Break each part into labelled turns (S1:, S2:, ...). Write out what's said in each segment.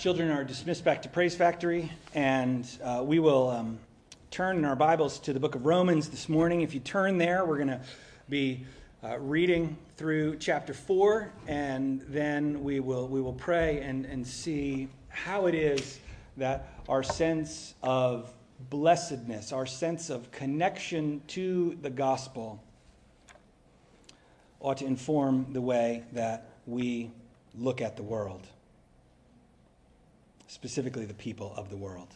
S1: Children are dismissed back to Praise Factory, and uh, we will um, turn in our Bibles to the book of Romans this morning. If you turn there, we're going to be uh, reading through chapter 4, and then we will, we will pray and, and see how it is that our sense of blessedness, our sense of connection to the gospel, ought to inform the way that we look at the world specifically the people of the world.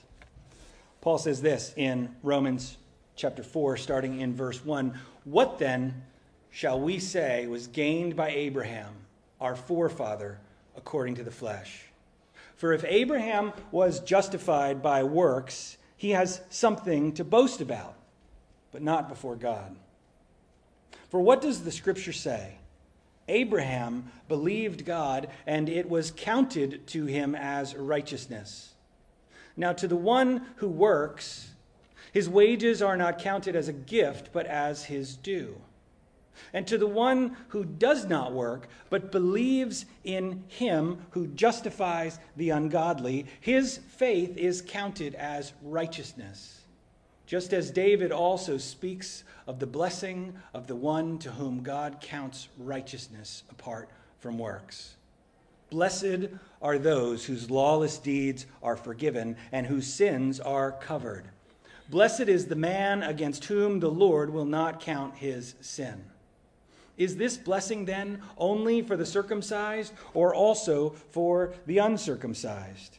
S1: Paul says this in Romans chapter 4, starting in verse 1 What then shall we say was gained by Abraham, our forefather, according to the flesh? For if Abraham was justified by works, he has something to boast about, but not before God. For what does the scripture say? Abraham believed God, and it was counted to him as righteousness. Now, to the one who works, his wages are not counted as a gift, but as his due. And to the one who does not work, but believes in him who justifies the ungodly, his faith is counted as righteousness. Just as David also speaks of the blessing of the one to whom God counts righteousness apart from works. Blessed are those whose lawless deeds are forgiven and whose sins are covered. Blessed is the man against whom the Lord will not count his sin. Is this blessing then only for the circumcised or also for the uncircumcised?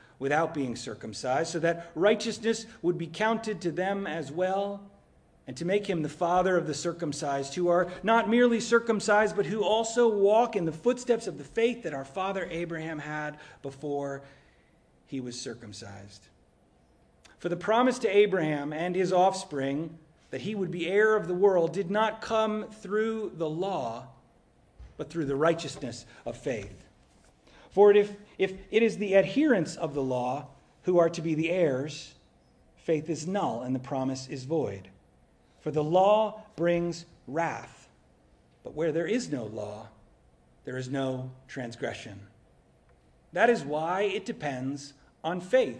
S1: without being circumcised, so that righteousness would be counted to them as well, and to make him the father of the circumcised, who are not merely circumcised, but who also walk in the footsteps of the faith that our father Abraham had before he was circumcised. For the promise to Abraham and his offspring that he would be heir of the world did not come through the law, but through the righteousness of faith. For if, if it is the adherents of the law who are to be the heirs, faith is null and the promise is void. For the law brings wrath, but where there is no law, there is no transgression. That is why it depends on faith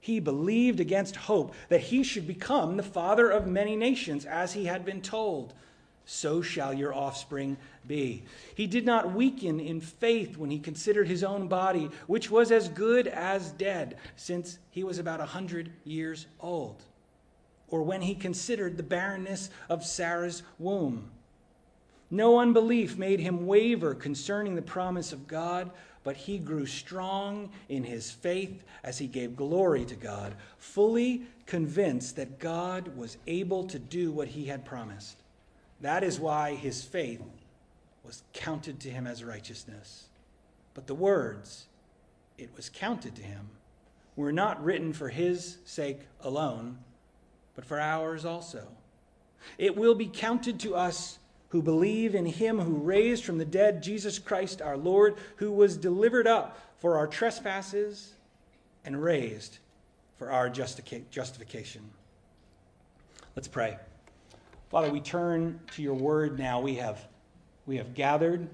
S1: he believed against hope that he should become the father of many nations, as he had been told. So shall your offspring be. He did not weaken in faith when he considered his own body, which was as good as dead, since he was about a hundred years old, or when he considered the barrenness of Sarah's womb. No unbelief made him waver concerning the promise of God but he grew strong in his faith as he gave glory to God, fully convinced that God was able to do what he had promised. That is why his faith was counted to him as righteousness. But the words, it was counted to him, were not written for his sake alone, but for ours also. It will be counted to us who believe in him who raised from the dead Jesus Christ our Lord, who was delivered up for our trespasses and raised for our justification. Let's pray. Father, we turn to your word now. We have, we have gathered,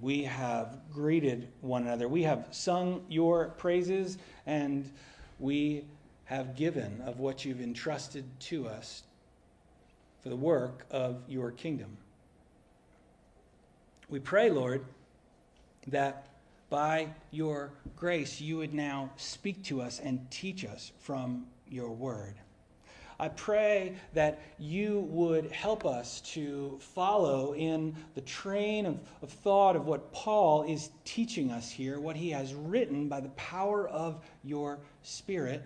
S1: we have greeted one another, we have sung your praises, and we have given of what you've entrusted to us for the work of your kingdom. We pray, Lord, that by your grace, you would now speak to us and teach us from your word. I pray that you would help us to follow in the train of, of thought of what Paul is teaching us here, what he has written by the power of your Spirit,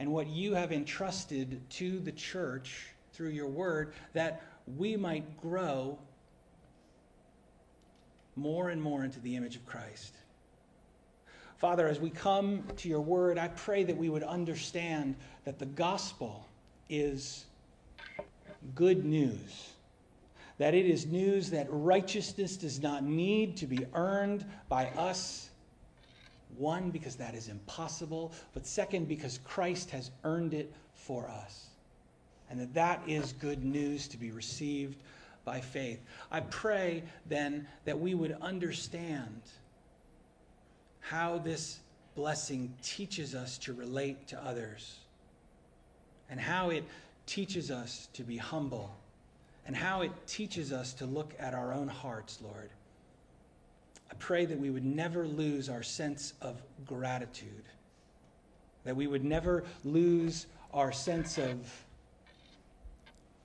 S1: and what you have entrusted to the church through your word, that we might grow more and more into the image of Christ. Father, as we come to your word, I pray that we would understand that the gospel is good news. That it is news that righteousness does not need to be earned by us. One, because that is impossible, but second, because Christ has earned it for us. And that that is good news to be received by faith. I pray then that we would understand how this blessing teaches us to relate to others, and how it teaches us to be humble, and how it teaches us to look at our own hearts, Lord. I pray that we would never lose our sense of gratitude, that we would never lose our sense of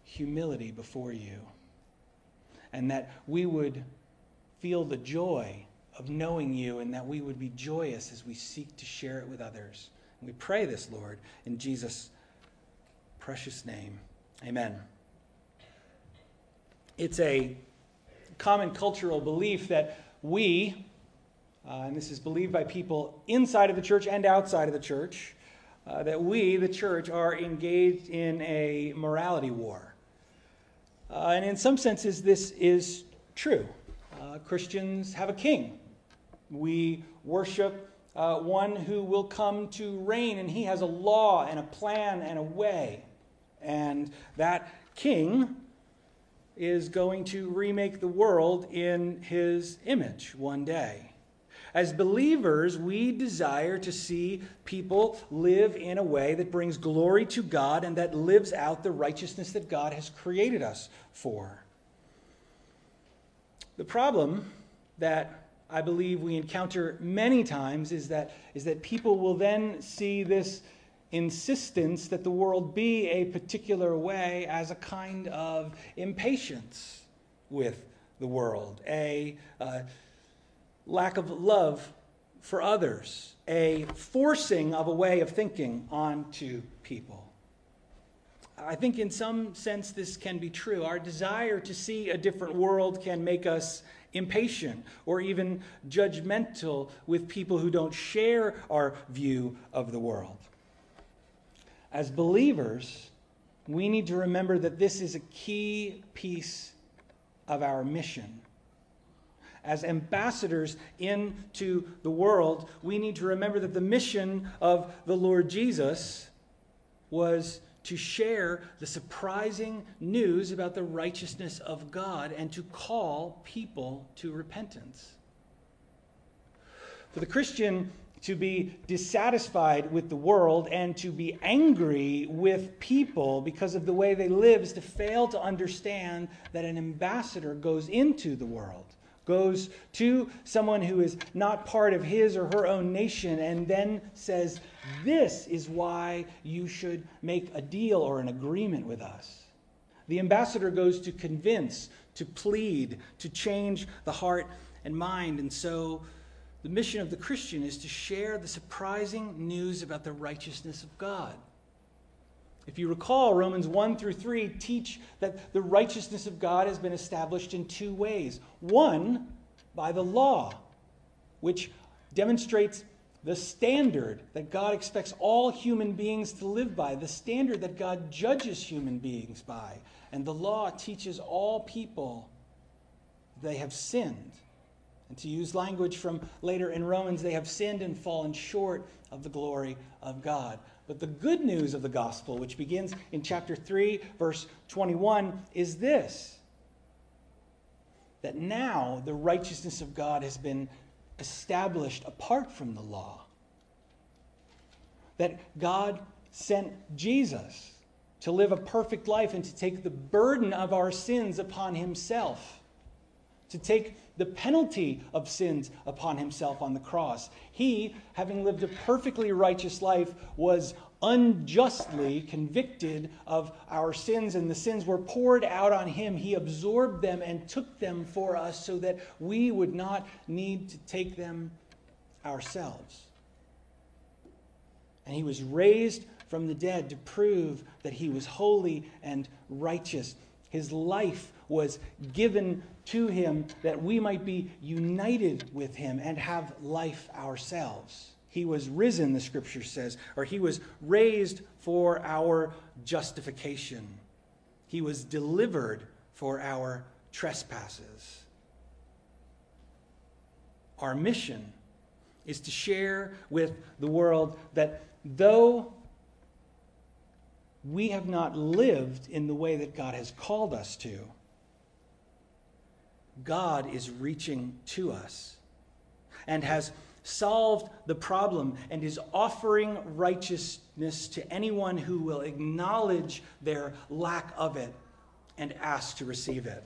S1: humility before you, and that we would feel the joy of knowing you and that we would be joyous as we seek to share it with others. And we pray this, Lord, in Jesus' precious name. Amen. It's a common cultural belief that we, uh, and this is believed by people inside of the church and outside of the church, uh, that we, the church, are engaged in a morality war. Uh, and in some senses, this is true. Uh, Christians have a king we worship uh, one who will come to reign, and he has a law and a plan and a way. And that king is going to remake the world in his image one day. As believers, we desire to see people live in a way that brings glory to God and that lives out the righteousness that God has created us for. The problem that I believe we encounter many times is that, is that people will then see this insistence that the world be a particular way as a kind of impatience with the world, a uh, lack of love for others, a forcing of a way of thinking onto people. I think in some sense this can be true. Our desire to see a different world can make us impatient or even judgmental with people who don't share our view of the world. As believers, we need to remember that this is a key piece of our mission. As ambassadors into the world, we need to remember that the mission of the Lord Jesus was to share the surprising news about the righteousness of God and to call people to repentance. For the Christian to be dissatisfied with the world and to be angry with people because of the way they live is to fail to understand that an ambassador goes into the world goes to someone who is not part of his or her own nation and then says, This is why you should make a deal or an agreement with us. The ambassador goes to convince, to plead, to change the heart and mind. And so the mission of the Christian is to share the surprising news about the righteousness of God. If you recall, Romans 1 through 3 teach that the righteousness of God has been established in two ways. One, by the law, which demonstrates the standard that God expects all human beings to live by, the standard that God judges human beings by. And the law teaches all people they have sinned. And to use language from later in Romans, they have sinned and fallen short of the glory of God. But the good news of the gospel, which begins in chapter 3, verse 21, is this that now the righteousness of God has been established apart from the law. That God sent Jesus to live a perfect life and to take the burden of our sins upon himself to take the penalty of sins upon himself on the cross. He, having lived a perfectly righteous life, was unjustly convicted of our sins, and the sins were poured out on him. He absorbed them and took them for us so that we would not need to take them ourselves. And he was raised from the dead to prove that he was holy and righteous. His life was given to him that we might be united with him and have life ourselves. He was risen, the scripture says, or he was raised for our justification. He was delivered for our trespasses. Our mission is to share with the world that though we have not lived in the way that God has called us to, God is reaching to us and has solved the problem and is offering righteousness to anyone who will acknowledge their lack of it and ask to receive it.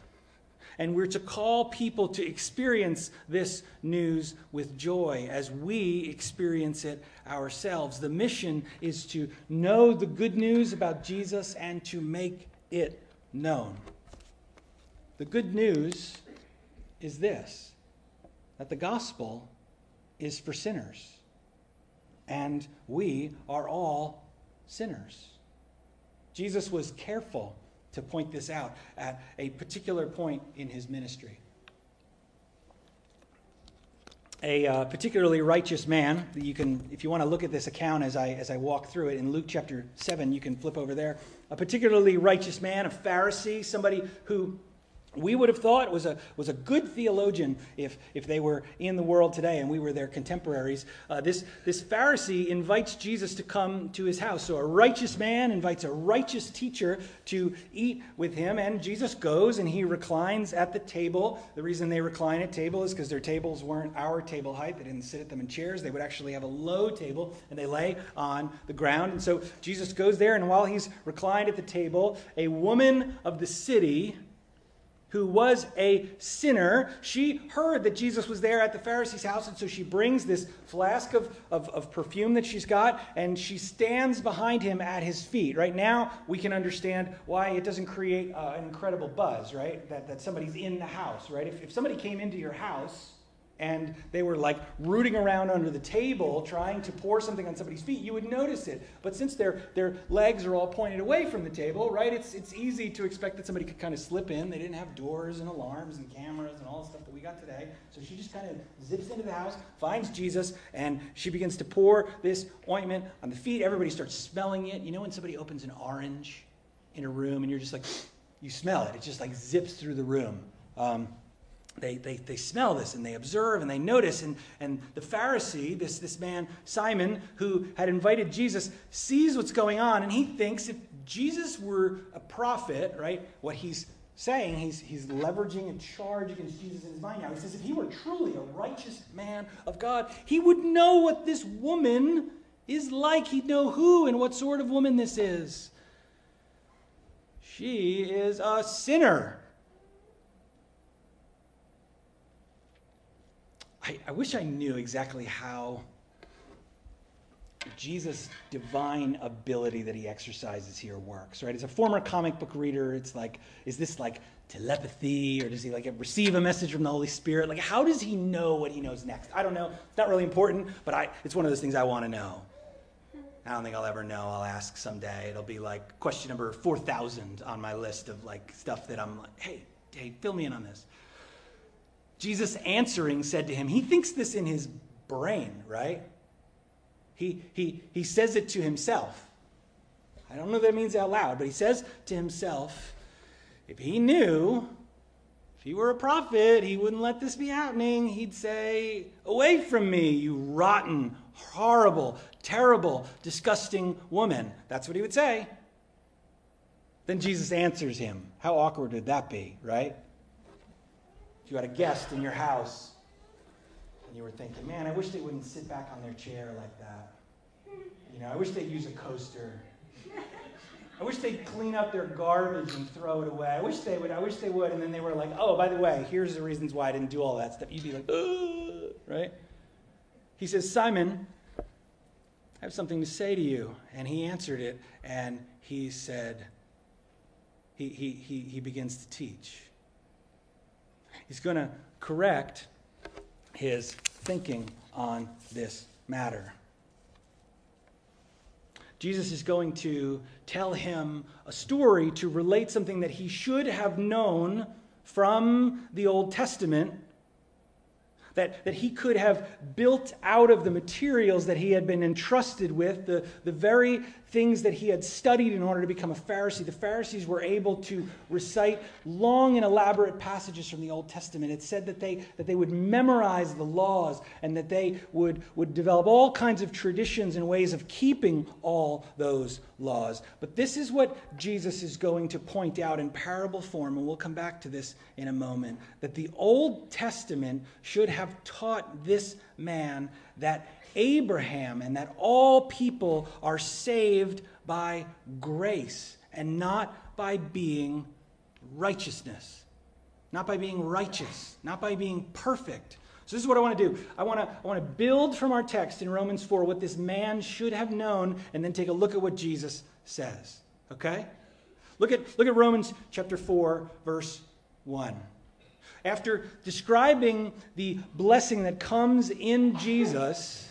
S1: And we're to call people to experience this news with joy as we experience it ourselves. The mission is to know the good news about Jesus and to make it known. The good news is this that the gospel is for sinners, and we are all sinners. Jesus was careful to point this out at a particular point in his ministry. A uh, particularly righteous man, you can, if you want to look at this account as I, as I walk through it in Luke chapter 7, you can flip over there. A particularly righteous man, a Pharisee, somebody who we would have thought was a, was a good theologian if, if they were in the world today and we were their contemporaries. Uh, this, this Pharisee invites Jesus to come to his house. So a righteous man invites a righteous teacher to eat with him, and Jesus goes and he reclines at the table. The reason they recline at table is because their tables weren't our table height. They didn't sit at them in chairs. They would actually have a low table and they lay on the ground. And so Jesus goes there, and while he's reclined at the table, a woman of the city who was a sinner, she heard that Jesus was there at the Pharisee's house, and so she brings this flask of, of, of, perfume that she's got, and she stands behind him at his feet. Right now, we can understand why it doesn't create uh, an incredible buzz, right? That, that somebody's in the house, right? If, if somebody came into your house, and they were like rooting around under the table trying to pour something on somebody's feet, you would notice it. But since their, their legs are all pointed away from the table, right, it's, it's easy to expect that somebody could kind of slip in. They didn't have doors and alarms and cameras and all the stuff that we got today. So she just kind of zips into the house, finds Jesus, and she begins to pour this ointment on the feet. Everybody starts smelling it. You know when somebody opens an orange in a room and you're just like, you smell it. It just like zips through the room. Um, they, they, they smell this and they observe and they notice. And, and the Pharisee, this, this man, Simon, who had invited Jesus, sees what's going on and he thinks if Jesus were a prophet, right, what he's saying, he's, he's leveraging a charge against Jesus in his mind now. He says if he were truly a righteous man of God, he would know what this woman is like. He'd know who and what sort of woman this is. She is a sinner. I, I wish I knew exactly how Jesus' divine ability that he exercises here works, right? As a former comic book reader, it's like, is this like telepathy or does he like receive a message from the Holy Spirit? Like, how does he know what he knows next? I don't know. It's not really important, but I, it's one of those things I want to know. I don't think I'll ever know. I'll ask someday. It'll be like question number 4,000 on my list of like stuff that I'm like, hey, hey, fill me in on this. Jesus answering said to him, he thinks this in his brain, right? He, he, he says it to himself. I don't know if that means out loud, but he says to himself, if he knew, if he were a prophet, he wouldn't let this be happening. He'd say, Away from me, you rotten, horrible, terrible, disgusting woman. That's what he would say. Then Jesus answers him. How awkward would that be, right? You had a guest in your house and you were thinking, man, I wish they wouldn't sit back on their chair like that. You know, I wish they'd use a coaster. I wish they'd clean up their garbage and throw it away. I wish they would. I wish they would. And then they were like, oh, by the way, here's the reasons why I didn't do all that stuff. You'd be like, Ugh, right? He says, Simon, I have something to say to you. And he answered it, and he said, he, he, he, he begins to teach. He's going to correct his thinking on this matter. Jesus is going to tell him a story to relate something that he should have known from the Old Testament that, that he could have built out of the materials that he had been entrusted with, the, the very things that he had studied in order to become a Pharisee. The Pharisees were able to recite long and elaborate passages from the Old Testament. It said that they, that they would memorize the laws and that they would, would develop all kinds of traditions and ways of keeping all those laws. But this is what Jesus is going to point out in parable form, and we'll come back to this in a moment that the Old Testament should have taught this man that Abraham and that all people are saved by grace and not by being righteousness, not by being righteous, not by being perfect. So this is what I want to do. I want to, I want to build from our text in Romans 4 what this man should have known and then take a look at what Jesus says. Okay? Look at, look at Romans chapter 4, verse 1. After describing the blessing that comes in Jesus,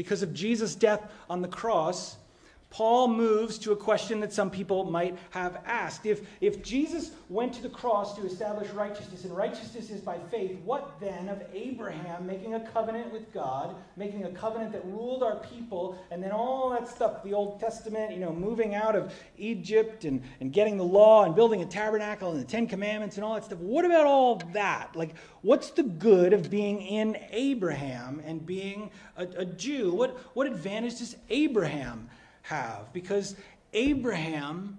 S1: because of Jesus' death on the cross, Paul moves to a question that some people might have asked. If, if Jesus went to the cross to establish righteousness, and righteousness is by faith, what then of Abraham making a covenant with God, making a covenant that ruled our people, and then all that stuff, the Old Testament, you know, moving out of Egypt and, and getting the law and building a tabernacle and the Ten Commandments and all that stuff? What about all that? Like, what's the good of being in Abraham and being a, a Jew? What, what advantage does Abraham have because Abraham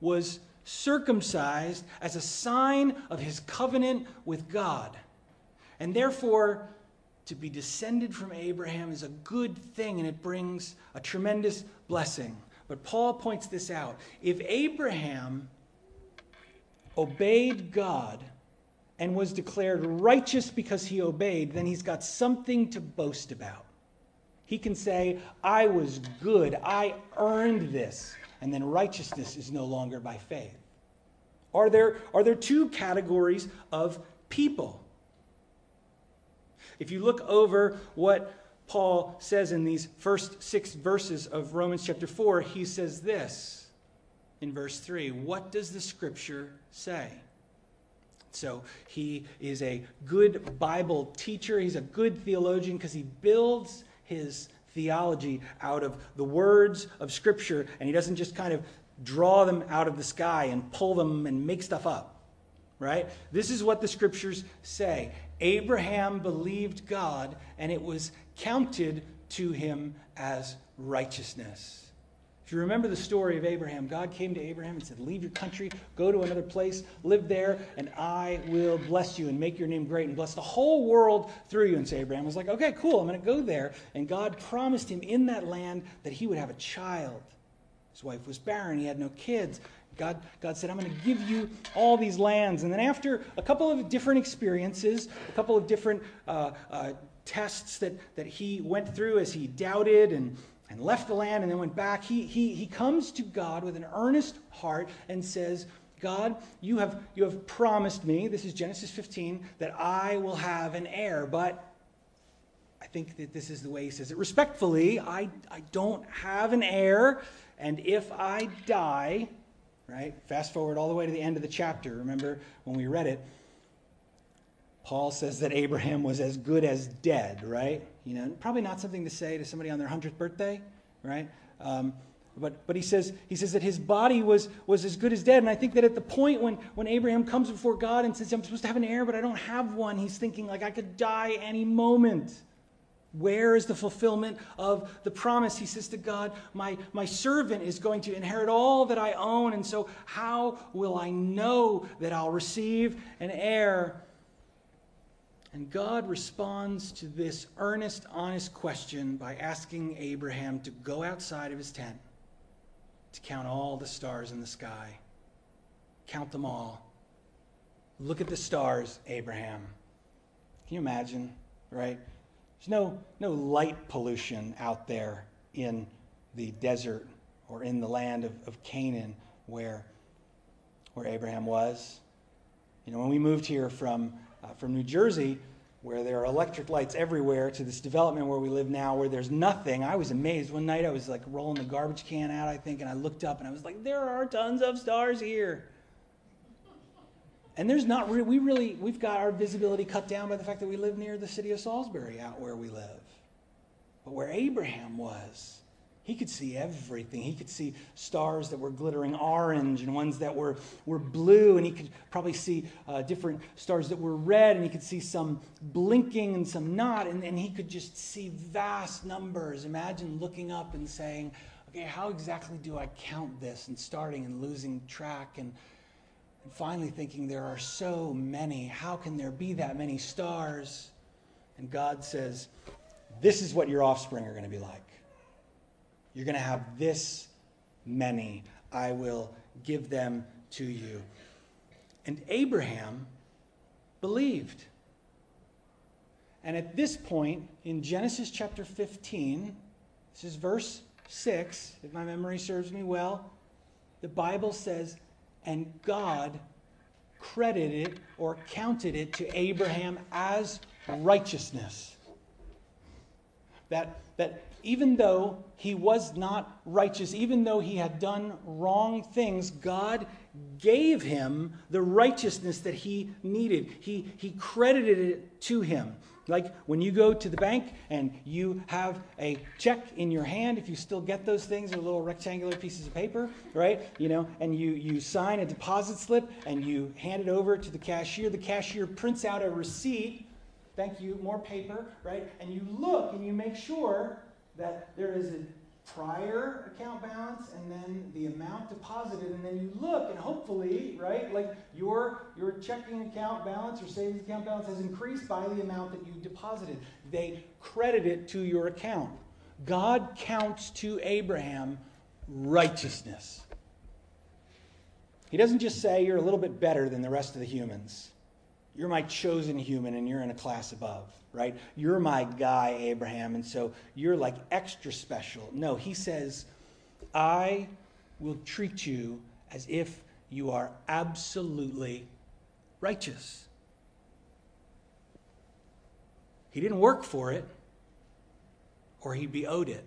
S1: was circumcised as a sign of his covenant with God. And therefore, to be descended from Abraham is a good thing and it brings a tremendous blessing. But Paul points this out. If Abraham obeyed God and was declared righteous because he obeyed, then he's got something to boast about. He can say, I was good, I earned this, and then righteousness is no longer by faith. Are there, are there two categories of people? If you look over what Paul says in these first six verses of Romans chapter 4, he says this in verse 3 What does the scripture say? So he is a good Bible teacher. He's a good theologian because he builds his theology out of the words of Scripture, and he doesn't just kind of draw them out of the sky and pull them and make stuff up. Right? This is what the Scriptures say Abraham believed God, and it was counted to him as righteousness. If you remember the story of Abraham, God came to Abraham and said, Leave your country, go to another place, live there, and I will bless you and make your name great and bless the whole world through you. And so Abraham was like, Okay, cool, I'm going to go there. And God promised him in that land that he would have a child. His wife was barren, he had no kids. God, God said, I'm going to give you all these lands. And then, after a couple of different experiences, a couple of different uh, uh, tests that, that he went through as he doubted and and left the land and then went back, he, he, he comes to God with an earnest heart and says, God, you have, you have promised me, this is Genesis 15, that I will have an heir. But I think that this is the way he says it. Respectfully, I, I don't have an heir. And if I die, right, fast forward all the way to the end of the chapter, remember when we read it, Paul says that Abraham was as good as dead, right? You know, probably not something to say to somebody on their 100th birthday, right? Um, but, but he says he says that his body was, was as good as dead. And I think that at the point when, when Abraham comes before God and says, I'm supposed to have an heir, but I don't have one, he's thinking, like, I could die any moment. Where is the fulfillment of the promise? He says to God, my, my servant is going to inherit all that I own, and so how will I know that I'll receive an heir? And God responds to this earnest, honest question by asking Abraham to go outside of his tent to count all the stars in the sky. Count them all. Look at the stars, Abraham. Can you imagine, right? There's no, no light pollution out there in the desert or in the land of, of Canaan where, where Abraham was. You know, when we moved here from, uh, from New Jersey, where there are electric lights everywhere, to this development where we live now, where there's nothing, I was amazed. One night I was like rolling the garbage can out, I think, and I looked up and I was like, there are tons of stars here. And there's not really, we really, we've got our visibility cut down by the fact that we live near the city of Salisbury out where we live. But where Abraham was, he could see everything. He could see stars that were glittering orange and ones that were, were blue, and he could probably see uh, different stars that were red, and he could see some blinking and some not, and, and he could just see vast numbers. Imagine looking up and saying, okay, how exactly do I count this? And starting and losing track and and finally thinking, there are so many. How can there be that many stars? And God says, This is what your offspring are going to be like. You're going to have this many. I will give them to you. And Abraham believed. And at this point in Genesis chapter 15, this is verse 6, if my memory serves me well, the Bible says and God credited it or counted it to Abraham as righteousness. That, that even though he was not righteous, even though he had done wrong things, God gave him the righteousness that he needed. He, he credited it to him. Like when you go to the bank and you have a check in your hand, if you still get those things, they're little rectangular pieces of paper, right? You know, and you, you sign a deposit slip and you hand it over to the cashier. The cashier prints out a receipt. Thank you, more paper, right? And you look and you make sure that there is a prior account balance and then the amount deposited and then you look and hopefully right like your your checking account balance or savings account balance has increased by the amount that you deposited. They credit it to your account. God counts to abraham righteousness. He doesn't just say you're a little bit better than the rest of the humans. You're my chosen human and you're in a class above right? You're my guy, Abraham, and so you're like extra special. No, he says, I will treat you as if you are absolutely righteous. He didn't work for it, or he'd be owed it.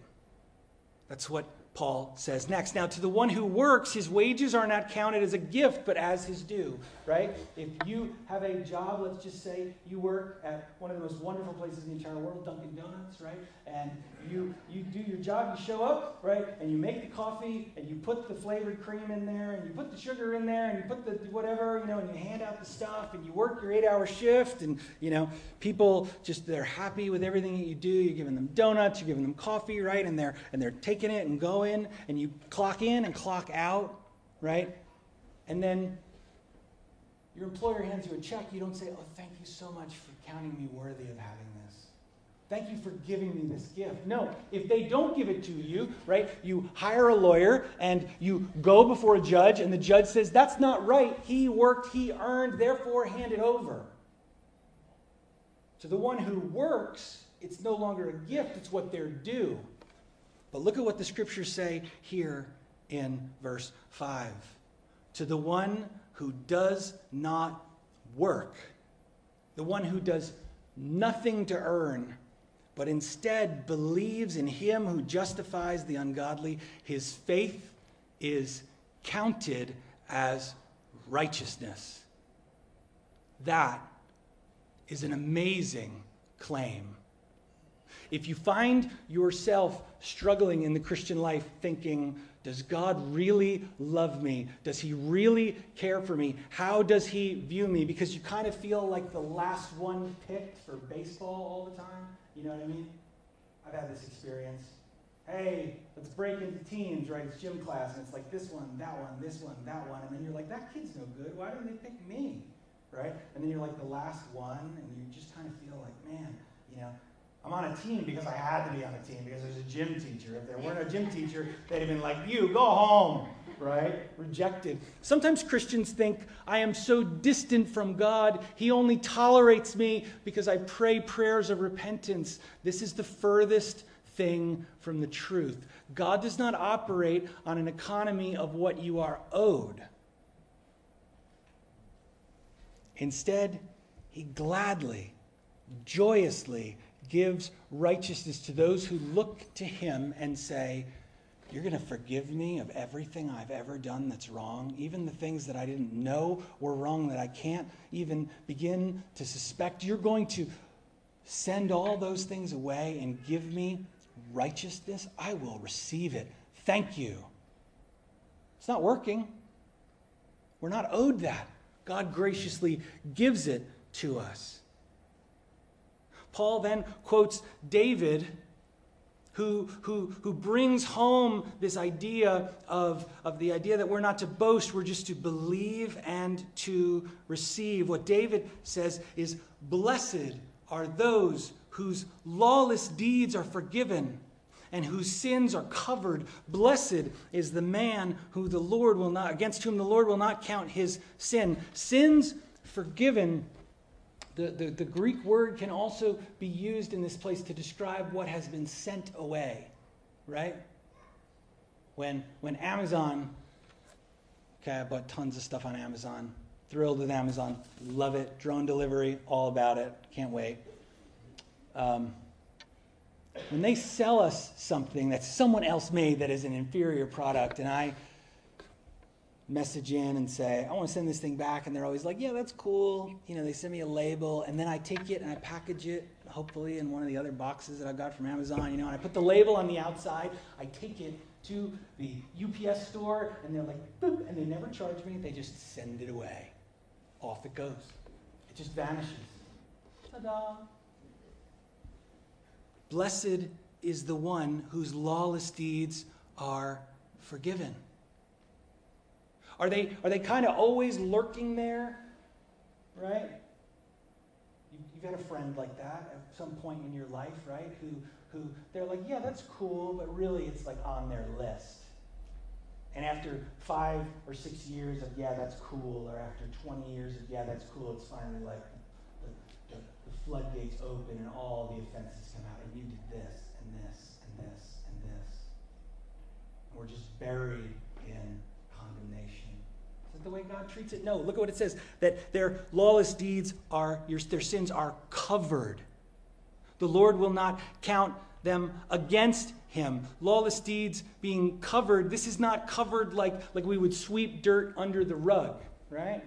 S1: That's what Paul says next. Now, to the one who works, his wages are not counted as a gift, but as his due, right? If you have a job, let's just say you work at one of the most wonderful places in the entire world, Dunkin' Donuts, right? And you, you do your job, you show up, right? And you make the coffee, and you put the flavored cream in there, and you put the sugar in there, and you put the whatever, you know, and you hand out the stuff, and you work your eight hour shift, and, you know, people just, they're happy with everything that you do. You're giving them donuts, you're giving them coffee, right? And they're, and they're taking it and going and you clock in and clock out, right? And then your employer hands you a check, you don't say, Oh, thank you so much for counting me worthy of having this. Thank you for giving me this gift. No, if they don't give it to you, right, you hire a lawyer and you go before a judge, and the judge says, That's not right. He worked, he earned, therefore hand it over. To the one who works, it's no longer a gift, it's what they're due. But look at what the scriptures say here in verse 5. To the one who does not work, the one who does nothing to earn, but instead believes in him who justifies the ungodly, his faith is counted as righteousness. That is an amazing claim. If you find yourself struggling in the Christian life thinking, does God really love me? Does he really care for me? How does he view me? Because you kind of feel like the last one picked for baseball all the time. You know what I mean? I've had this experience. Hey, let's break into teams, right? It's gym class, and it's like this one, that one, this one, that one. And then you're like, that kid's no good. Why don't they pick me? Right? And then you're like the last one, and you just kind of feel like, man, you know, I'm on a team because I had to be on a team because there's a gym teacher. If there weren't a gym teacher, they'd have been like, You, go home, right? Rejected. Sometimes Christians think, I am so distant from God, He only tolerates me because I pray prayers of repentance. This is the furthest thing from the truth. God does not operate on an economy of what you are owed. Instead, He gladly, joyously, gives righteousness to those who look to him and say, You're going to forgive me of everything I've ever done that's wrong, even the things that I didn't know were wrong that I can't even begin to suspect. You're going to send all those things away and give me righteousness. I will receive it. Thank you. It's not working. We're not owed that. God graciously gives it to us. Paul then quotes David, who, who, who brings home this idea of, of the idea that we're not to boast, we're just to believe and to receive. What David says is, Blessed are those whose lawless deeds are forgiven and whose sins are covered. Blessed is the man who the Lord will not, against whom the Lord will not count his sin. Sins forgiven the, the, the, Greek word can also be used in this place to describe what has been sent away, right? When, when Amazon, okay, I bought tons of stuff on Amazon, thrilled with Amazon, love it, drone delivery, all about it, can't wait. Um, when they sell us something that someone else made that is an inferior product, and I message in and say, I want to send this thing back. And they're always like, yeah, that's cool. You know, they send me a label. And then I take it and I package it, hopefully, in one of the other boxes that I got from Amazon. You know, and I put the label on the outside. I take it to the UPS store and they're like, boop, and they never charge me. They just send it away. Off it goes. It just vanishes. Ta da! Blessed is the one whose lawless deeds are forgiven. Are they, are they kind of always lurking there? Right? You've had a friend like that at some point in your life, right? Who, who they're like, yeah, that's cool, but really it's like on their list. And after five or six years of, yeah, that's cool, or after 20 years of, yeah, that's cool, it's finally like the, the, the floodgates open and all the offenses come out, and you did this, and this, and this, and this. And we're just buried in condemnation the way God treats it? No. Look at what it says that their lawless deeds are, their sins are covered. The Lord will not count them against him. Lawless deeds being covered. This is not covered like, like we would sweep dirt under the rug, right?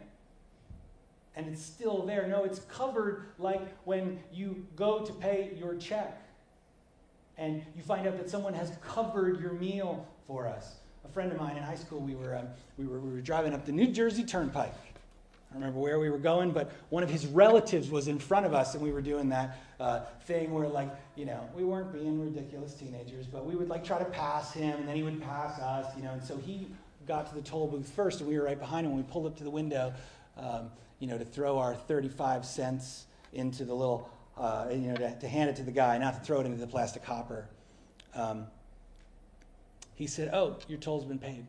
S1: And it's still there. No, it's covered like when you go to pay your check and you find out that someone has covered your meal for us a friend of mine in high school, we were, um, we were, we were driving up the New Jersey Turnpike. I don't remember where we were going, but one of his relatives was in front of us, and we were doing that uh, thing where, like, you know, we weren't being ridiculous teenagers, but we would, like, try to pass him, and then he would pass us, you know, and so he got to the toll booth first, and we were right behind him. We pulled up to the window, um, you know, to throw our 35 cents into the little, uh, you know, to, to, hand it to the guy, not to throw it into the plastic hopper. Um, he said, Oh, your toll's been paid.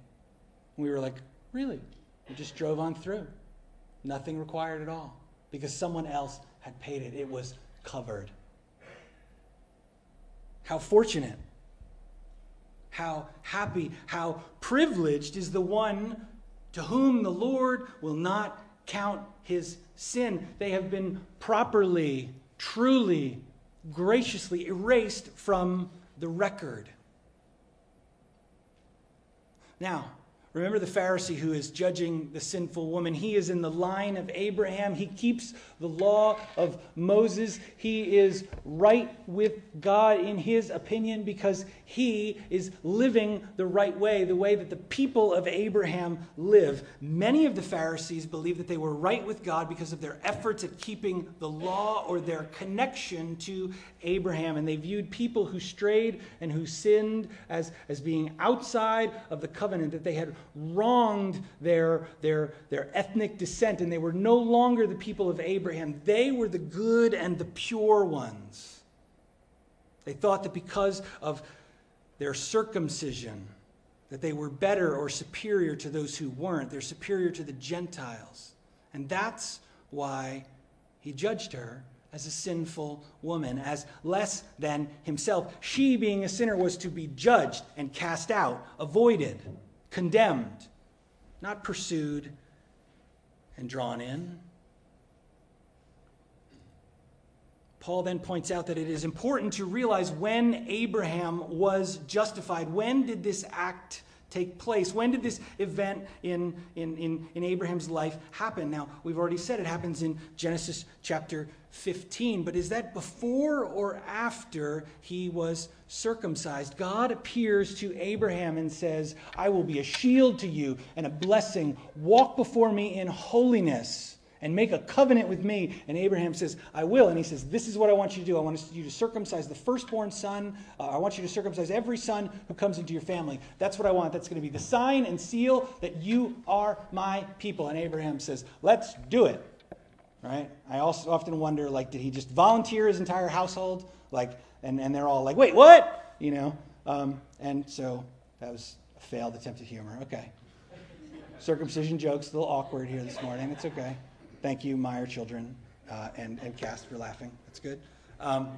S1: We were like, Really? We just drove on through. Nothing required at all because someone else had paid it. It was covered. How fortunate, how happy, how privileged is the one to whom the Lord will not count his sin. They have been properly, truly, graciously erased from the record. Now, remember the Pharisee who is judging the sinful woman. He is in the line of Abraham. He keeps the law of Moses. He is right with God in his opinion because he is living the right way, the way that the people of Abraham live. Many of the Pharisees believed that they were right with God because of their efforts at keeping the law or their connection to Abraham. And they viewed people who strayed and who sinned as, as being outside of the covenant, that they had wronged their, their, their ethnic descent and they were no longer the people of Abraham. They were the good and the pure ones. They thought that because of their circumcision, that they were better or superior to those who weren't. They're superior to the Gentiles. And that's why he judged her as a sinful woman, as less than himself. She, being a sinner, was to be judged and cast out, avoided, condemned, not pursued and drawn in. Paul then points out that it is important to realize when Abraham was justified. When did this act take place? When did this event in, in, in, in, Abraham's life happen? Now, we've already said it happens in Genesis chapter 15, but is that before or after he was circumcised? God appears to Abraham and says, I will be a shield to you and a blessing. Walk before me in holiness and make a covenant with me. And Abraham says, I will. And he says, This is what I want you to do. I want you to circumcise the firstborn son. Uh, I want you to circumcise every son who comes into your family. That's what I want. That's going to be the sign and seal that you are my people. And Abraham says, Let's do it. Right? I also often wonder, like, did he just volunteer his entire household? Like, and, and they're all like, Wait, what? You know? Um, and so that was a failed attempt at humor. Okay. Circumcision jokes, a little awkward here this morning. It's okay. Thank you, Meyer children uh, and, and cast for laughing. That's good. Um,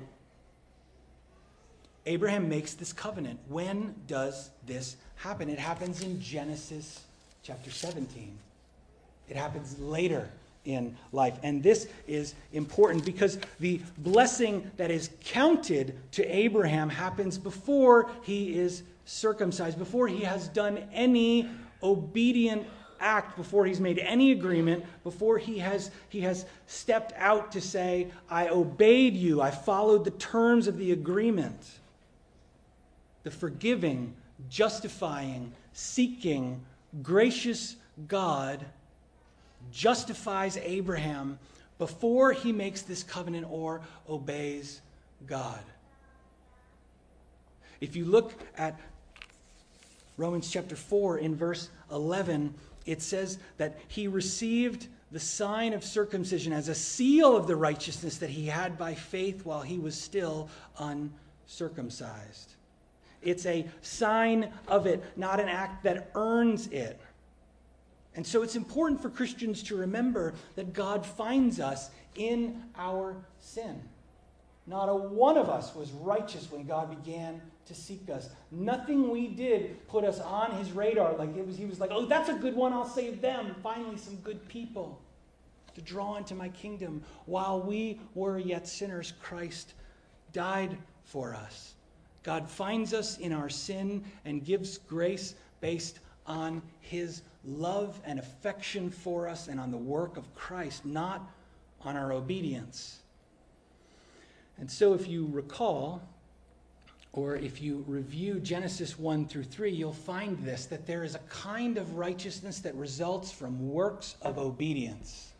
S1: Abraham makes this covenant. When does this happen? It happens in Genesis chapter 17. It happens later in life. And this is important because the blessing that is counted to Abraham happens before he is circumcised, before he has done any obedient act before he's made any agreement, before he has, he has stepped out to say, I obeyed you, I followed the terms of the agreement. The forgiving, justifying, seeking, gracious God justifies Abraham before he makes this covenant or obeys God. If you look at Romans chapter 4 in verse 11, it says that he received the sign of circumcision as a seal of the righteousness that he had by faith while he was still uncircumcised. It's a sign of it, not an act that earns it. And so it's important for Christians to remember that God finds us in our sin. Not a one of us was righteous when God began to seek us. Nothing we did put us on his radar. Like it was, he was like, oh, that's a good one. I'll save them. Finally, some good people to draw into my kingdom. While we were yet sinners, Christ died for us. God finds us in our sin and gives grace based on his love and affection for us and on the work of Christ, not on our obedience. And so, if you recall, or if you review Genesis 1 through 3, you'll find this that there is a kind of righteousness that results from works of obedience.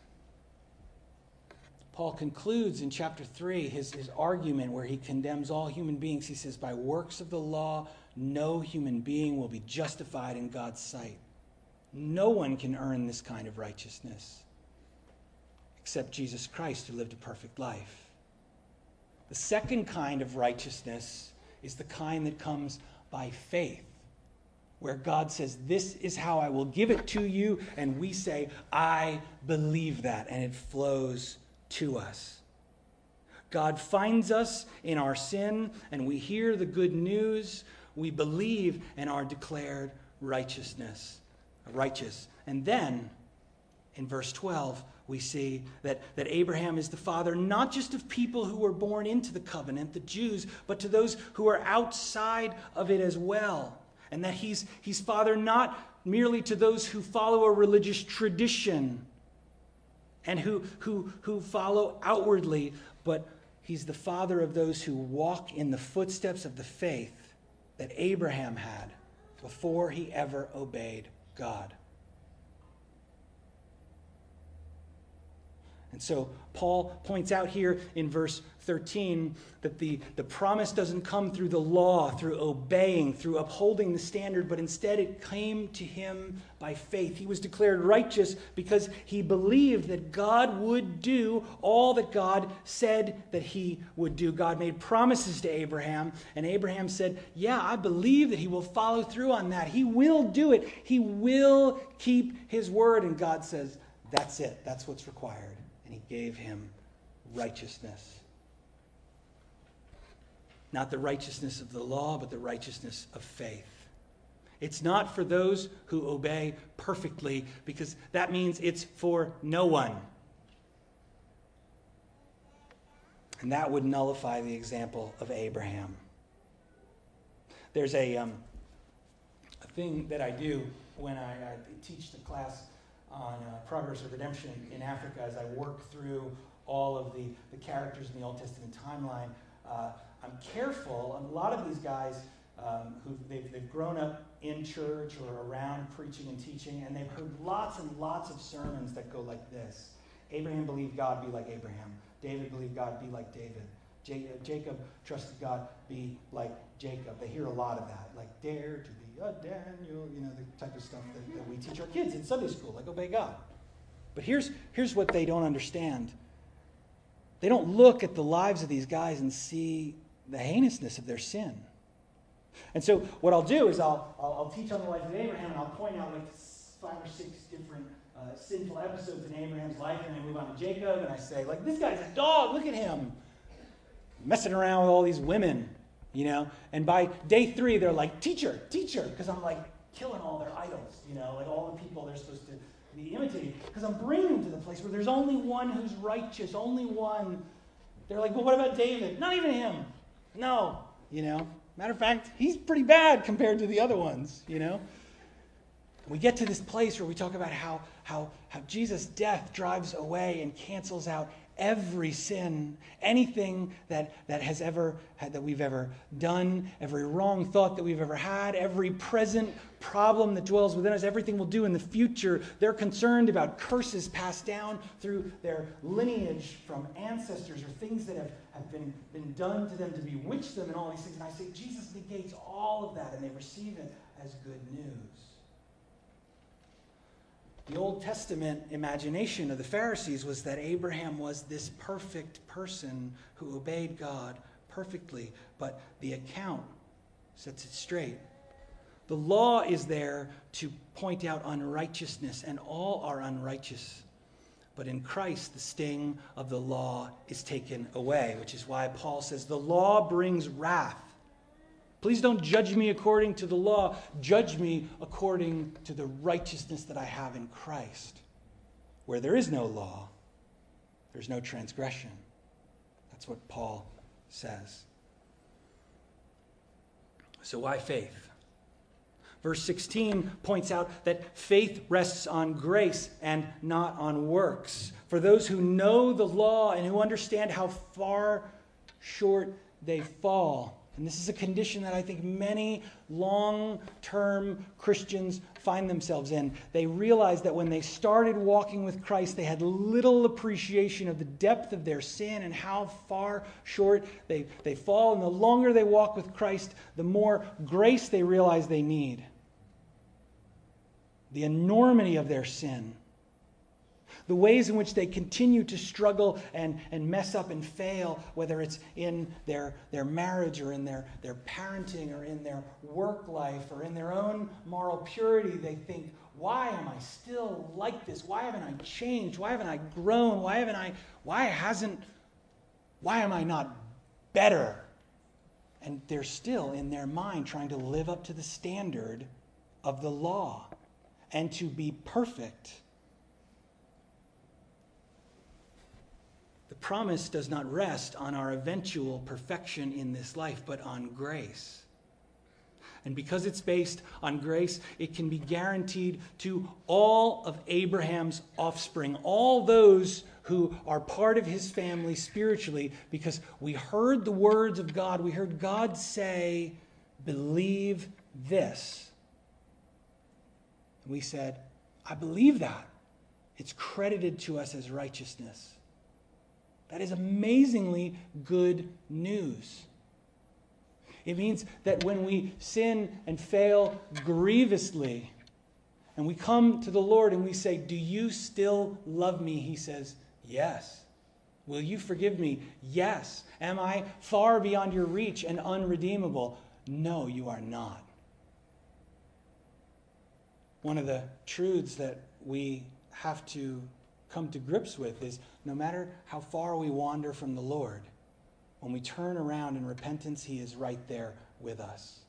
S1: Paul concludes in chapter 3 his, his argument where he condemns all human beings. He says, By works of the law, no human being will be justified in God's sight. No one can earn this kind of righteousness except Jesus Christ, who lived a perfect life. The second kind of righteousness is the kind that comes by faith, where God says, This is how I will give it to you. And we say, I believe that. And it flows to us. God finds us in our sin, and we hear the good news. We believe and are declared righteousness, righteous. And then, in verse 12, we see that, that Abraham is the father not just of people who were born into the covenant, the Jews, but to those who are outside of it as well. And that he's, he's father not merely to those who follow a religious tradition and who, who, who follow outwardly, but he's the father of those who walk in the footsteps of the faith that Abraham had before he ever obeyed God. And so Paul points out here in verse 13 that the, the promise doesn't come through the law, through obeying, through upholding the standard, but instead it came to him by faith. He was declared righteous because he believed that God would do all that God said that he would do. God made promises to Abraham, and Abraham said, Yeah, I believe that he will follow through on that. He will do it, he will keep his word. And God says, That's it, that's what's required. And he gave him righteousness. Not the righteousness of the law, but the righteousness of faith. It's not for those who obey perfectly, because that means it's for no one. And that would nullify the example of Abraham. There's a, um, a thing that I do when I, I teach the class on uh, progress of redemption in Africa as I work through all of the, the characters in the Old Testament timeline. Uh, I'm careful. A lot of these guys um, who they've, they've grown up in church or around preaching and teaching, and they've heard lots and lots of sermons that go like this Abraham believed God, be like Abraham. David believed God, be like David. Jacob trusted God, be like Jacob. They hear a lot of that, like dare to be a Daniel, you know, the type of stuff that, that we teach our kids in Sunday school, like obey God. But here's, here's what they don't understand they don't look at the lives of these guys and see the heinousness of their sin. And so, what I'll do is I'll, I'll, I'll teach on the life of Abraham and I'll point out like five or six different uh, sinful episodes in Abraham's life, and then I move on to Jacob and I say, like, this guy's a dog, look at him. Messing around with all these women, you know? And by day three, they're like, teacher, teacher, because I'm like killing all their idols, you know, like all the people they're supposed to be imitating. Because I'm bringing them to the place where there's only one who's righteous, only one. They're like, well, what about David? Not even him. No, you know. Matter of fact, he's pretty bad compared to the other ones, you know. We get to this place where we talk about how, how, how Jesus' death drives away and cancels out every sin, anything that, that has ever that we've ever done, every wrong thought that we've ever had, every present problem that dwells within us, everything we'll do in the future. They're concerned about curses passed down through their lineage from ancestors or things that have, have been, been done to them to bewitch them and all these things. And I say, Jesus negates all of that and they receive it as good news. The Old Testament imagination of the Pharisees was that Abraham was this perfect person who obeyed God perfectly, but the account sets it straight. The law is there to point out unrighteousness, and all are unrighteous. But in Christ, the sting of the law is taken away, which is why Paul says the law brings wrath. Please don't judge me according to the law. Judge me according to the righteousness that I have in Christ. Where there is no law, there's no transgression. That's what Paul says. So, why faith? Verse 16 points out that faith rests on grace and not on works. For those who know the law and who understand how far short they fall, and this is a condition that I think many long term Christians find themselves in. They realize that when they started walking with Christ, they had little appreciation of the depth of their sin and how far short they, they fall. And the longer they walk with Christ, the more grace they realize they need. The enormity of their sin the ways in which they continue to struggle and, and mess up and fail, whether it's in their, their marriage or in their, their parenting or in their work life or in their own moral purity, they think, why am I still like this? Why haven't I changed? Why haven't I grown? Why haven't I, why hasn't, why am I not better? And they're still in their mind trying to live up to the standard of the law and to be perfect promise does not rest on our eventual perfection in this life, but on grace. And because it's based on grace, it can be guaranteed to all of Abraham's offspring, all those who are part of his family spiritually, because we heard the words of God. We heard God say, Believe this. We said, I believe that. It's credited to us as righteousness. That is amazingly good news. It means that when we sin and fail grievously, and we come to the Lord and we say, Do you still love me? He says, Yes. Will you forgive me? Yes. Am I far beyond your reach and unredeemable? No, you are not. One of the truths that we have to come to grips with is no matter how far we wander from the Lord, when we turn around in repentance, He is right there with us.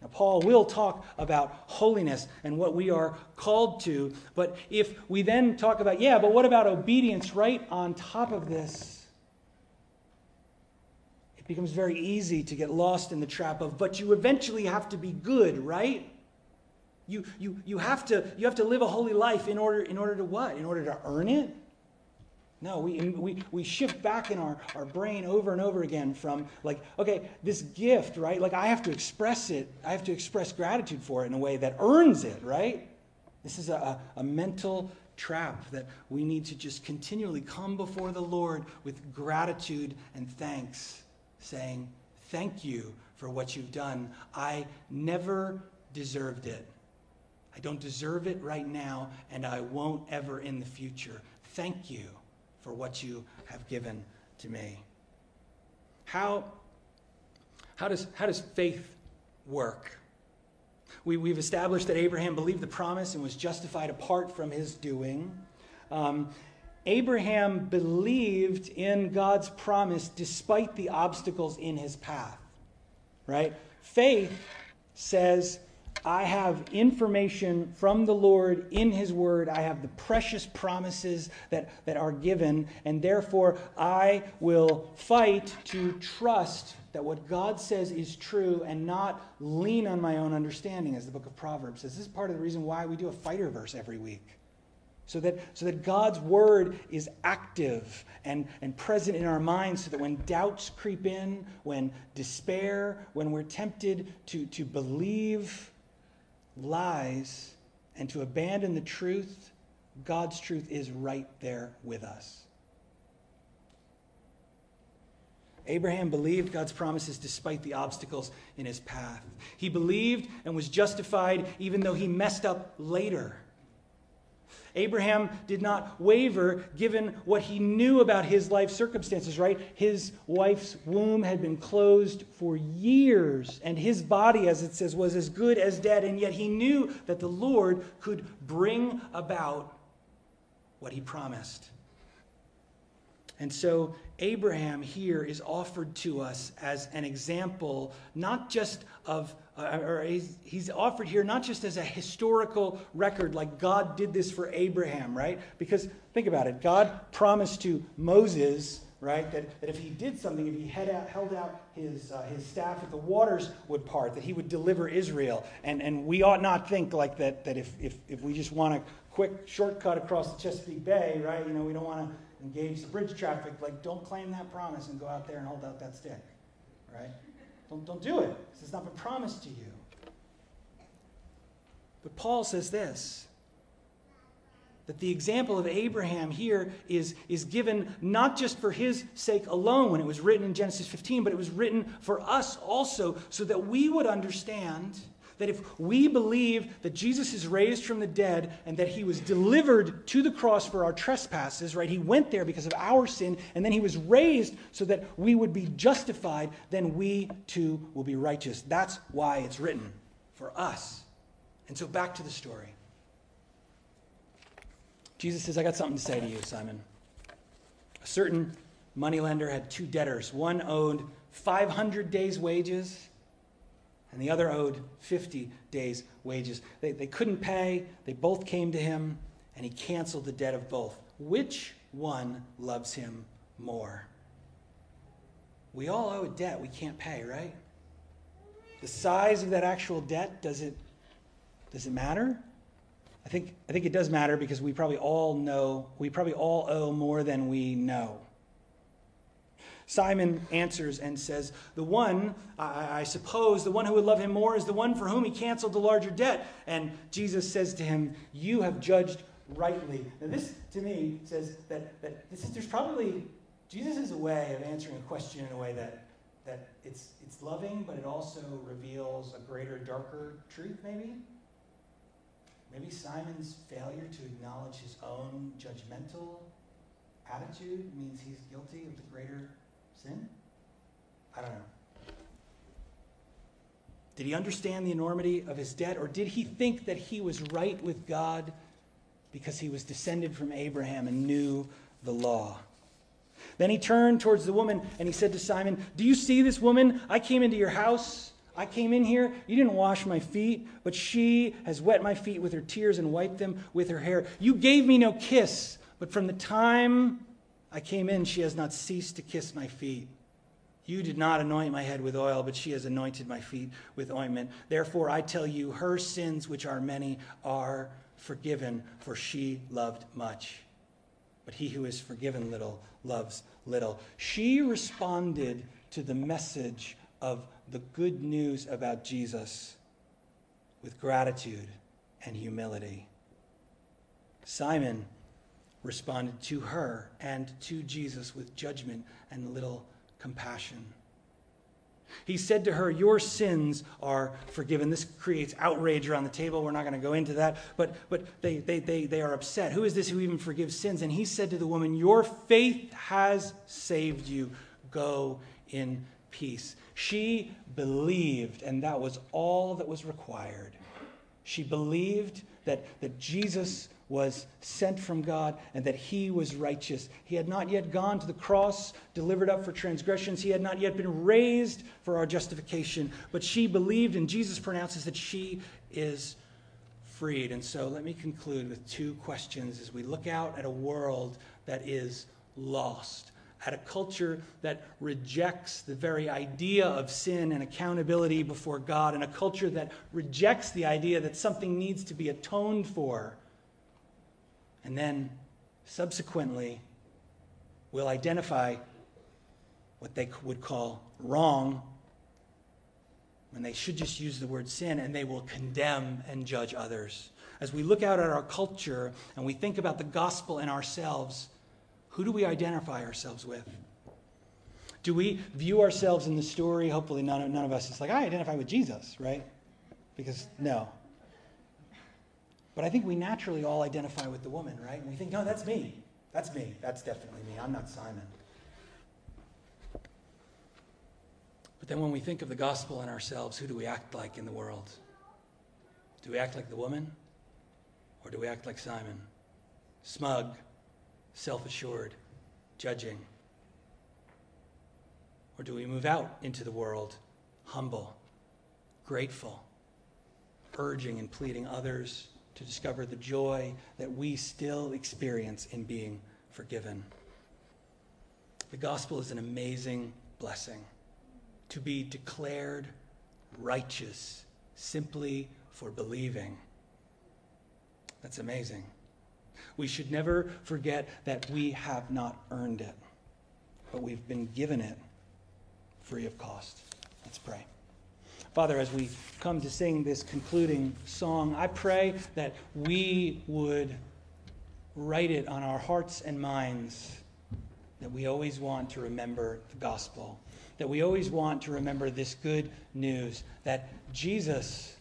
S1: Now, Paul will talk about holiness and what we are called to, but if we then talk about, yeah, but what about obedience right on top of this? It becomes very easy to get lost in the trap of, but you eventually have to be good, right? You, you, you, have to, you have to live a holy life in order, in order to what? In order to earn it? No, we, we, we shift back in our, our brain over and over again from, like, okay, this gift, right? Like, I have to express it. I have to express gratitude for it in a way that earns it, right? This is a, a mental trap that we need to just continually come before the Lord with gratitude and thanks, saying, Thank you for what you've done. I never deserved it. I don't deserve it right now, and I won't ever in the future. Thank you for what you have given to me. How, how, does, how does faith work? We, we've established that Abraham believed the promise and was justified apart from his doing. Um, Abraham believed in God's promise despite the obstacles in his path, right? Faith says, I have information from the Lord in His Word. I have the precious promises that, that are given, and therefore I will fight to trust that what God says is true and not lean on my own understanding, as the book of Proverbs says. This is part of the reason why we do a fighter verse every week. So that, so that God's word is active and, and present in our minds, so that when doubts creep in, when despair, when we're tempted to, to believe, lies and to abandon the truth, God's truth is right there with us. Abraham believed God's promises despite the obstacles in his path. He believed and was justified even though he messed up later. Abraham did not waver given what he knew about his life circumstances, right? His wife's womb had been closed for years, and his body, as it says, was as good as dead, and yet he knew that the Lord could bring about what he promised. And so Abraham here is offered to us as an example, not just of, uh, or he's, he's, offered here not just as a historical record, like God did this for Abraham, right? Because think about it God promised to Moses, right, that, that if he did something, if he out, held out his, uh, his staff, that the waters would part, that he would deliver Israel. And, and we ought not think like that, that if, if, if we just want a quick shortcut across the Chesapeake Bay, right, you know, we don't want to engage the bridge traffic, like don't claim that promise and go out there and hold out that stick, right? Don't, don't do it. It's not been promised to you. But Paul says this that the example of Abraham here is, is given not just for his sake alone when it was written in Genesis 15, but it was written for us also so that we would understand that if we believe that Jesus is raised from the dead and that he was delivered to the cross for our trespasses, right? He went there because of our sin, and then he was raised so that we would be justified, then we too will be righteous. That's why it's written for us. And so back to the story. Jesus says, I got something to say to you, Simon. A certain moneylender had two debtors. One owed 500 days' wages and the other owed 50 days' wages. They, they couldn't pay, they both came to him, and he canceled the debt of both. Which one loves him more? We all owe a debt we can't pay, right? The size of that actual debt, does it, does it matter? I think, I think it does matter because we probably all know, we probably all owe more than we know. Simon answers and says, The one, I, I, suppose, the one who would love him more is the one for whom he canceled the larger debt. And Jesus says to him, You have judged rightly. Now, this to me says that, that this is, there's probably, Jesus is a way of answering a question in a way that, that it's, it's loving, but it also reveals a greater, darker truth, maybe. Maybe Simon's failure to acknowledge his own judgmental attitude means he's guilty of the greater sin. I don't know. Did he understand the enormity of his debt, or did he think that he was right with God because he was descended from Abraham and knew the law? Then he turned towards the woman and he said to Simon, Do you see this woman? I came into your house. I came in here. You didn't wash my feet, but she has wet my feet with her tears and wiped them with her hair. You gave me no kiss, but from the time I came in, she has not ceased to kiss my feet. You did not anoint my head with oil, but she has anointed my feet with ointment. Therefore, I tell you, her sins, which are many, are forgiven, for she loved much. But he who is forgiven little loves little. She responded to the message of the good news about Jesus with gratitude and humility. Simon responded to her and to Jesus with judgment and little compassion. He said to her, Your sins are forgiven. This creates outrage around the table. We're not going to go into that. But, but they, they, they, they are upset. Who is this who even forgives sins? And he said to the woman, Your faith has saved you. Go in peace. She believed, and that was all that was required. She believed that, that Jesus was sent from God and that he was righteous. He had not yet gone to the cross, delivered up for transgressions. He had not yet been raised for our justification. But she believed, and Jesus pronounces that she is freed. And so let me conclude with two questions as we look out at a world that is lost at a culture that rejects the very idea of sin and accountability before God, and a culture that rejects the idea that something needs to be atoned for and then subsequently will identify what they would call wrong when they should just use the word sin, and they will condemn and judge others. As we look out at our culture and we think about the gospel in ourselves, who do we identify ourselves with? Do we view ourselves in the story? Hopefully, none of, none of us is like, I identify with Jesus, right? Because no, but I think we naturally all identify with the woman, right? And we think, no, that's me. That's me. That's definitely me. I'm not Simon. But then when we think of the gospel in ourselves, who do we act like in the world? Do we act like the woman? Or do we act like Simon? Smug, self assured, judging? Or do we move out into the world, humble, grateful, urging and pleading others to discover the joy that we still experience in being forgiven. The gospel is an amazing blessing to be declared righteous simply for believing. That's amazing. We should never forget that we have not earned it, but we've been given it free of cost. Let's pray. Father, as we come to sing this concluding song, I pray that we would write it on our hearts and minds that we always want to remember the gospel, that we always want to remember this good news that Jesus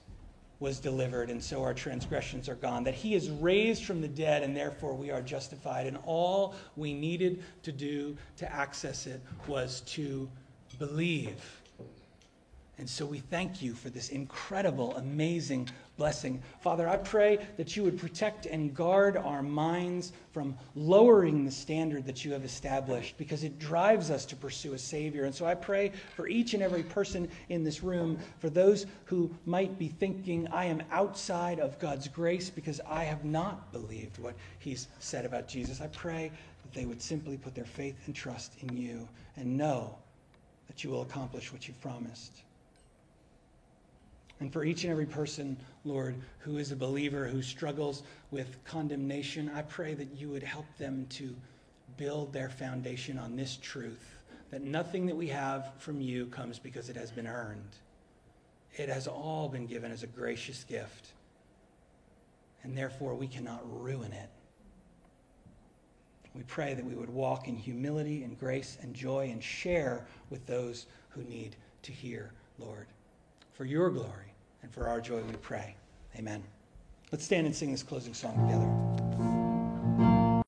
S1: was delivered and so our transgressions are gone, that he is raised from the dead and therefore we are justified. And all we needed to do to access it was to believe and so we thank you for this incredible, amazing blessing. Father, I pray that you would protect and guard our minds from lowering the standard that you have established because it drives us to pursue a Savior. And so I pray for each and every person in this room, for those who might be thinking, I am outside of God's grace because I have not believed what He's said about Jesus. I pray that they would simply put their faith and trust in you and know that you will accomplish what you've promised. And for each and every person, Lord, who is a believer who struggles with condemnation, I pray that you would help them to build their foundation on this truth that nothing that we have from you comes because it has been earned. It has all been given as a gracious gift. And therefore, we cannot ruin it We pray that we would walk in humility and grace and joy and share with those who need to hear, Lord. For your glory and for our joy, we pray. Amen. Let's stand and sing this closing song together.